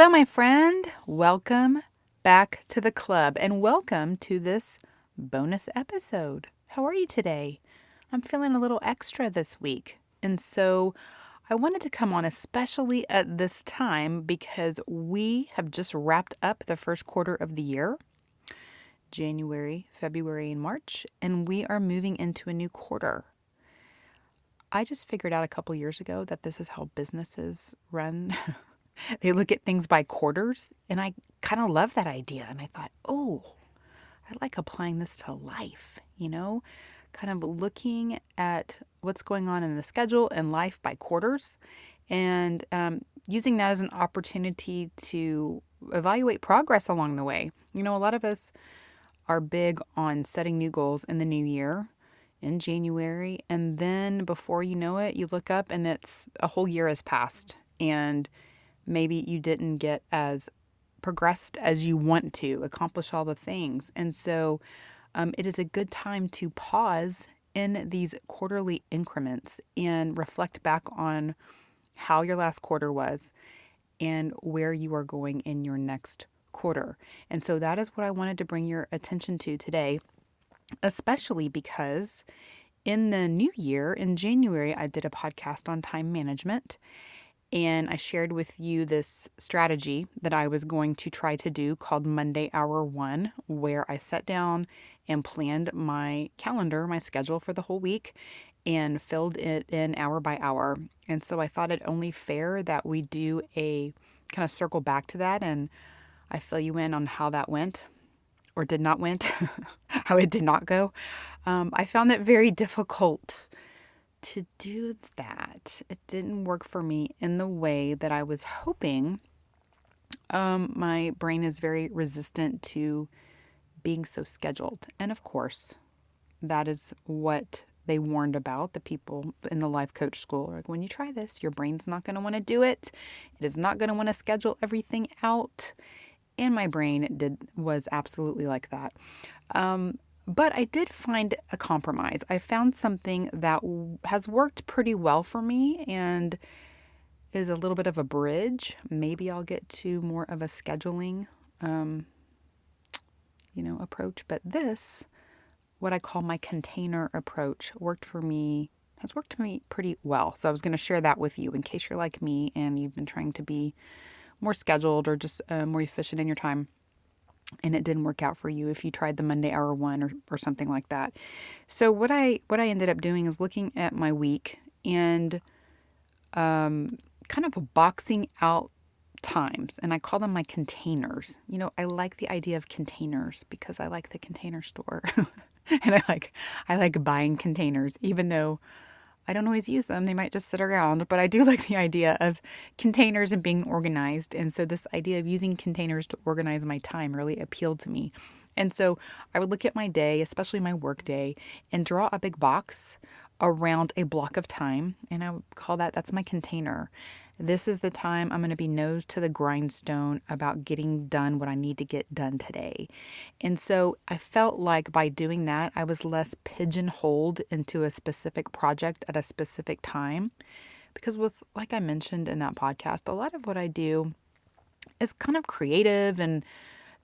Hello, my friend. Welcome back to the club and welcome to this bonus episode. How are you today? I'm feeling a little extra this week. And so I wanted to come on especially at this time because we have just wrapped up the first quarter of the year January, February, and March, and we are moving into a new quarter. I just figured out a couple years ago that this is how businesses run. they look at things by quarters. And I kind of love that idea. And I thought, oh, I like applying this to life, you know, kind of looking at what's going on in the schedule and life by quarters and um, using that as an opportunity to evaluate progress along the way. You know, a lot of us are big on setting new goals in the new year in January. And then before you know it, you look up and it's a whole year has passed. And maybe you didn't get as progressed as you want to, accomplish all the things. And so um, it is a good time to pause in these quarterly increments and reflect back on how your last quarter was and where you are going in your next quarter. And so that is what I wanted to bring your attention to today, especially because in the new year, in January, I did a podcast on time management and I shared with you this strategy that I was going to try to do called Monday Hour One, where I sat down and planned my calendar, my schedule for the whole week, and filled it in hour by hour. And so I thought it only fair that we do a kind of circle back to that and I fill you in on how that went or did not went, how it did not go. Um, I found it very difficult to do that. It didn't work for me in the way that I was hoping. Um, my brain is very resistant to being so scheduled. And of course, that is what they warned about the people in the life coach school. Like, when you try this, your brain's not going to want to do it. It is not going to want to schedule everything out. And my brain did was absolutely like that. Um, but I did find a compromise. I found something that has worked pretty well for me and is a little bit of a bridge. Maybe I'll get to more of a scheduling, um, you know, approach. But this, what I call my container approach, worked for me. Has worked for me pretty well. So I was going to share that with you in case you're like me and you've been trying to be more scheduled or just uh, more efficient in your time and it didn't work out for you if you tried the Monday hour one or, or something like that. So what I what I ended up doing is looking at my week and um, kind of boxing out times and I call them my containers. You know, I like the idea of containers because I like the container store. and I like I like buying containers even though I don't always use them. They might just sit around, but I do like the idea of containers and being organized. And so, this idea of using containers to organize my time really appealed to me. And so, I would look at my day, especially my work day, and draw a big box around a block of time. And I would call that that's my container. This is the time I'm going to be nose to the grindstone about getting done what I need to get done today. And so I felt like by doing that, I was less pigeonholed into a specific project at a specific time. Because, with, like I mentioned in that podcast, a lot of what I do is kind of creative and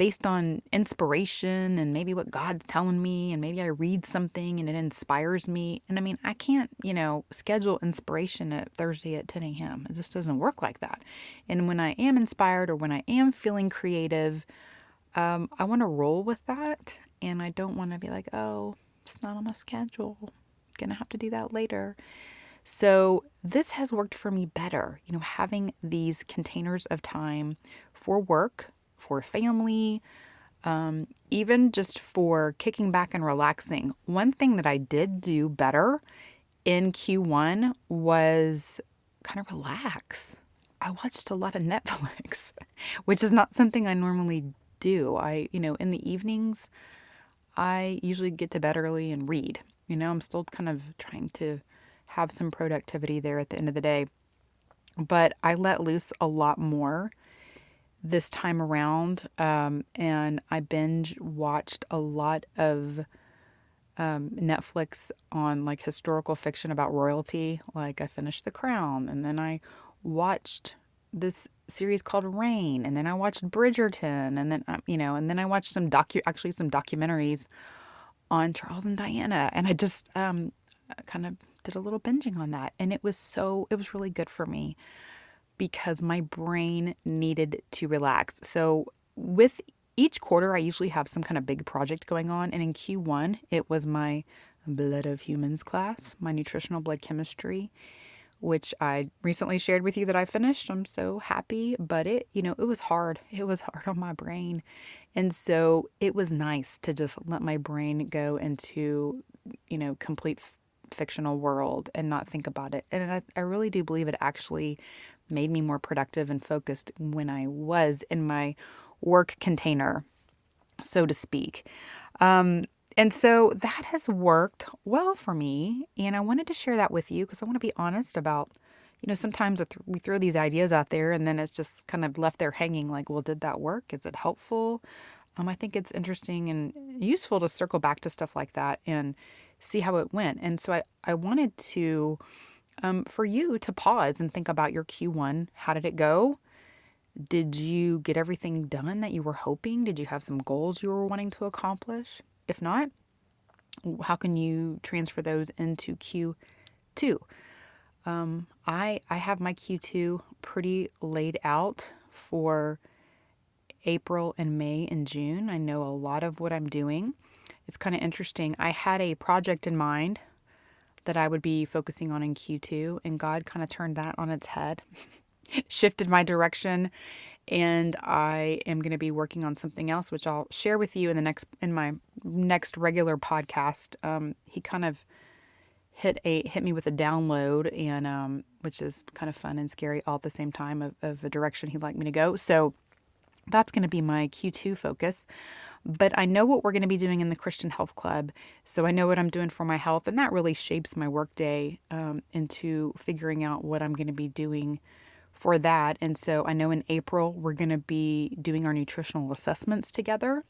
based on inspiration and maybe what God's telling me, and maybe I read something and it inspires me. And I mean, I can't, you know, schedule inspiration at Thursday at 10 a.m. It just doesn't work like that. And when I am inspired or when I am feeling creative, um, I want to roll with that. And I don't want to be like, oh, it's not on my schedule. Gonna have to do that later. So, this has worked for me better, you know, having these containers of time for work, for family, um, even just for kicking back and relaxing. One thing that I did do better in Q1 was kind of relax. I watched a lot of Netflix, which is not something I normally do. I, you know, in the evenings, I usually get to bed early and read. You know, I'm still kind of trying to have some productivity there at the end of the day. But I let loose a lot more this time around. Um, and I binge watched a lot of um, Netflix on like historical fiction about royalty. Like I finished The Crown and then I watched this series called Reign and then I watched Bridgerton and then, um, you know, and then I watched some docu, actually some documentaries on Charles and Diana. And I just um, kind of did a little binging on that. And it was so, it was really good for me because my brain needed to relax. So, with each quarter, I usually have some kind of big project going on. And in Q1, it was my Blood of Humans class, my nutritional blood chemistry, which I recently shared with you that I finished. I'm so happy, but it, you know, it was hard. It was hard on my brain. And so it was nice to just let my brain go into, you know, complete fictional world and not think about it. And I, I really do believe it actually made me more productive and focused when I was in my work container, so to speak. Um, and so that has worked well for me. And I wanted to share that with you because I want to be honest about, you know, sometimes we throw these ideas out there and then it's just kind of left there hanging like, well, did that work? Is it helpful? Um, I think it's interesting and useful to circle back to stuff like that and see how it went. And so I, I wanted to um, for you to pause and think about your Q1. How did it go? Did you get everything done that you were hoping? Did you have some goals you were wanting to accomplish? If not, how can you transfer those into Q2? Um, I I have my Q2 pretty laid out for April and May and June. I know a lot of what I'm doing. It's kind of interesting. I had a project in mind that I would be focusing on in Q2, and God kind of turned that on its head, shifted my direction, and I am going to be working on something else, which I'll share with you in the next in my next regular podcast. Um, he kind of hit a hit me with a download, and um, which is kind of fun and scary all at the same time of, of the direction he'd like me to go. So that's going to be my Q2 focus but I know what we're going to be doing in the Christian Health Club. So I know what I'm doing for my health, and that really shapes my workday um, into figuring out what I'm going to be doing for that. And so I know in April, we're going to be doing our nutritional assessments together.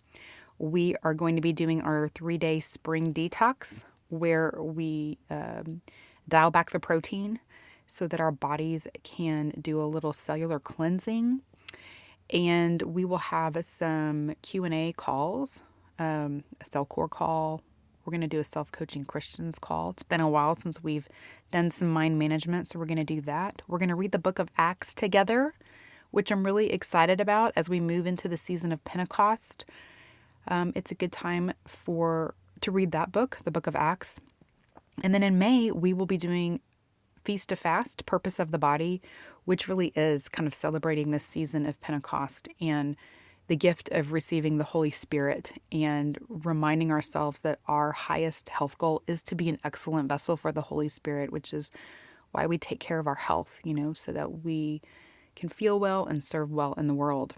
We are going to be doing our three day spring detox where we um, dial back the protein so that our bodies can do a little cellular cleansing and we will have some q&a calls um, a CellCore call. We're going to do a self-coaching christians call. It's been a while since we've done some mind management so we're going to do that. We're going to read the book of acts together which i'm really excited about as we move into the season of pentecost. Um, it's a good time for to read that book the book of acts. And then in may we will be doing feast to fast purpose of the body which really is kind of celebrating this season of Pentecost and the gift of receiving the Holy Spirit and reminding ourselves that our highest health goal is to be an excellent vessel for the Holy Spirit, which is why we take care of our health, you know, so that we can feel well and serve well in the world.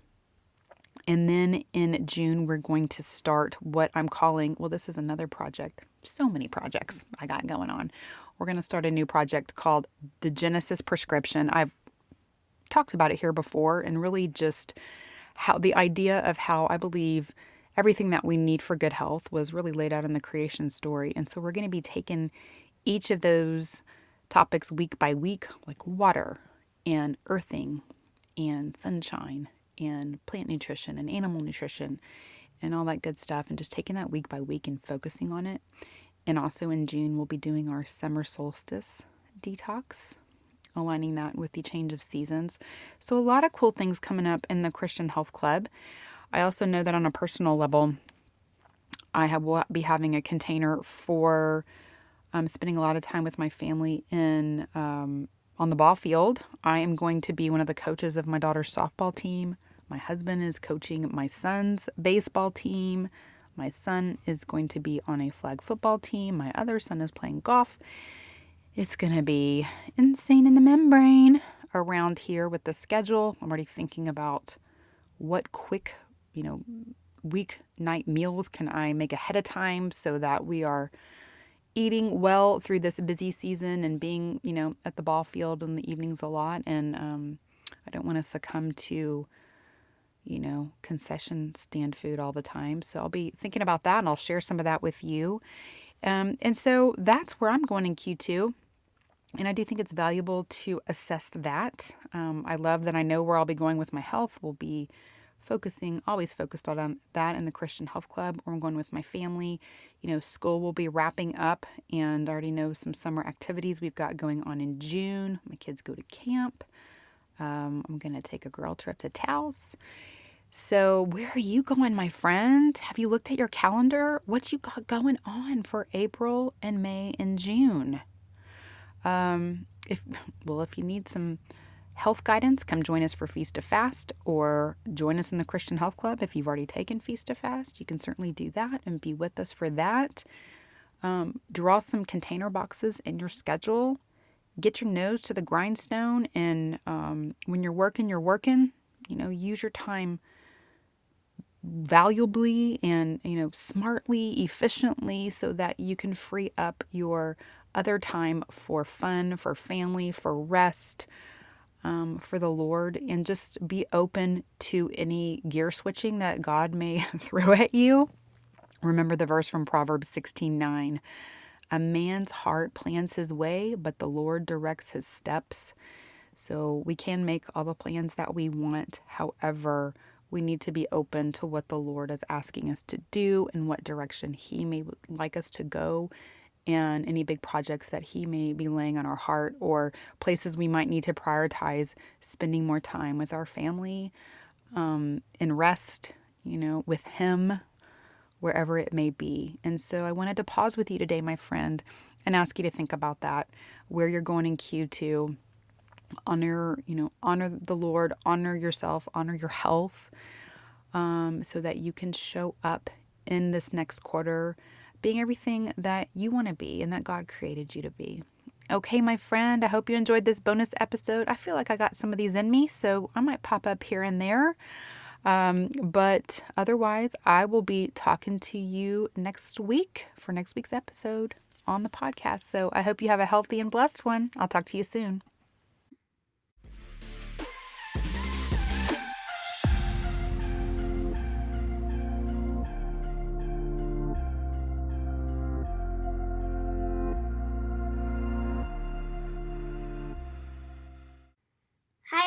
And then in June, we're going to start what I'm calling well, this is another project. So many projects I got going on. We're going to start a new project called the Genesis Prescription. I've talked about it here before and really just how the idea of how I believe everything that we need for good health was really laid out in the creation story. And so we're going to be taking each of those topics week by week, like water and earthing and sunshine and plant nutrition and animal nutrition and all that good stuff, and just taking that week by week and focusing on it. And also in June, we'll be doing our summer solstice detox aligning that with the change of seasons. So, a lot of cool things coming up in the Christian Health Club. I also know that on a personal level, I have, will be having a container for um, spending a lot of time with my family in um, on the ball field. I am going to be one of the coaches of my daughter's softball team, My husband is coaching my son's baseball team. My son is going to be on a flag football team. My other son is playing golf. It's going to be insane in the membrane around here with the schedule. I'm already thinking about what quick, you know, weeknight meals can I make ahead of time so that we are eating well through this busy season and being, you know, at the ball field in the evenings a lot. And um, I don't want to succumb to, you know, concession stand food all the time. So I'll be thinking about that and I'll share some of that with you. Um, and so that's where I'm going in Q2. And I do think it's valuable to assess that. Um, I love that I know where I'll be going with my health. We'll be focusing, always focused on that in the Christian Health Club, where I'm going with my family. You know, school will be wrapping up, and I already know some summer activities we've got going on in June. My kids go to camp. Um, I'm going to take a girl trip to Taos. So, where are you going, my friend? Have you looked at your calendar? What you got going on for April and May and June? Um, if well, if you need some health guidance, come join us for Feast to Fast or join us in the Christian Health Club. If you've already taken Feast to Fast, you can certainly do that and be with us for that. Um, draw some container boxes in your schedule. Get your nose to the grindstone, and um, when you're working, you're working. You know, use your time valuably and you know smartly, efficiently, so that you can free up your other time for fun, for family, for rest um, for the Lord and just be open to any gear switching that God may throw at you. Remember the verse from Proverbs 16 9. A man's heart plans his way, but the Lord directs his steps. So we can make all the plans that we want. However, we need to be open to what the Lord is asking us to do and what direction He may like us to go and any big projects that He may be laying on our heart or places we might need to prioritize spending more time with our family um, and rest, you know, with Him, wherever it may be. And so I wanted to pause with you today, my friend, and ask you to think about that, where you're going in Q2. Honor, you know, honor the Lord, honor yourself, honor your health, um, so that you can show up in this next quarter being everything that you want to be and that God created you to be. Okay, my friend, I hope you enjoyed this bonus episode. I feel like I got some of these in me, so I might pop up here and there. Um, but otherwise, I will be talking to you next week for next week's episode on the podcast. So I hope you have a healthy and blessed one. I'll talk to you soon.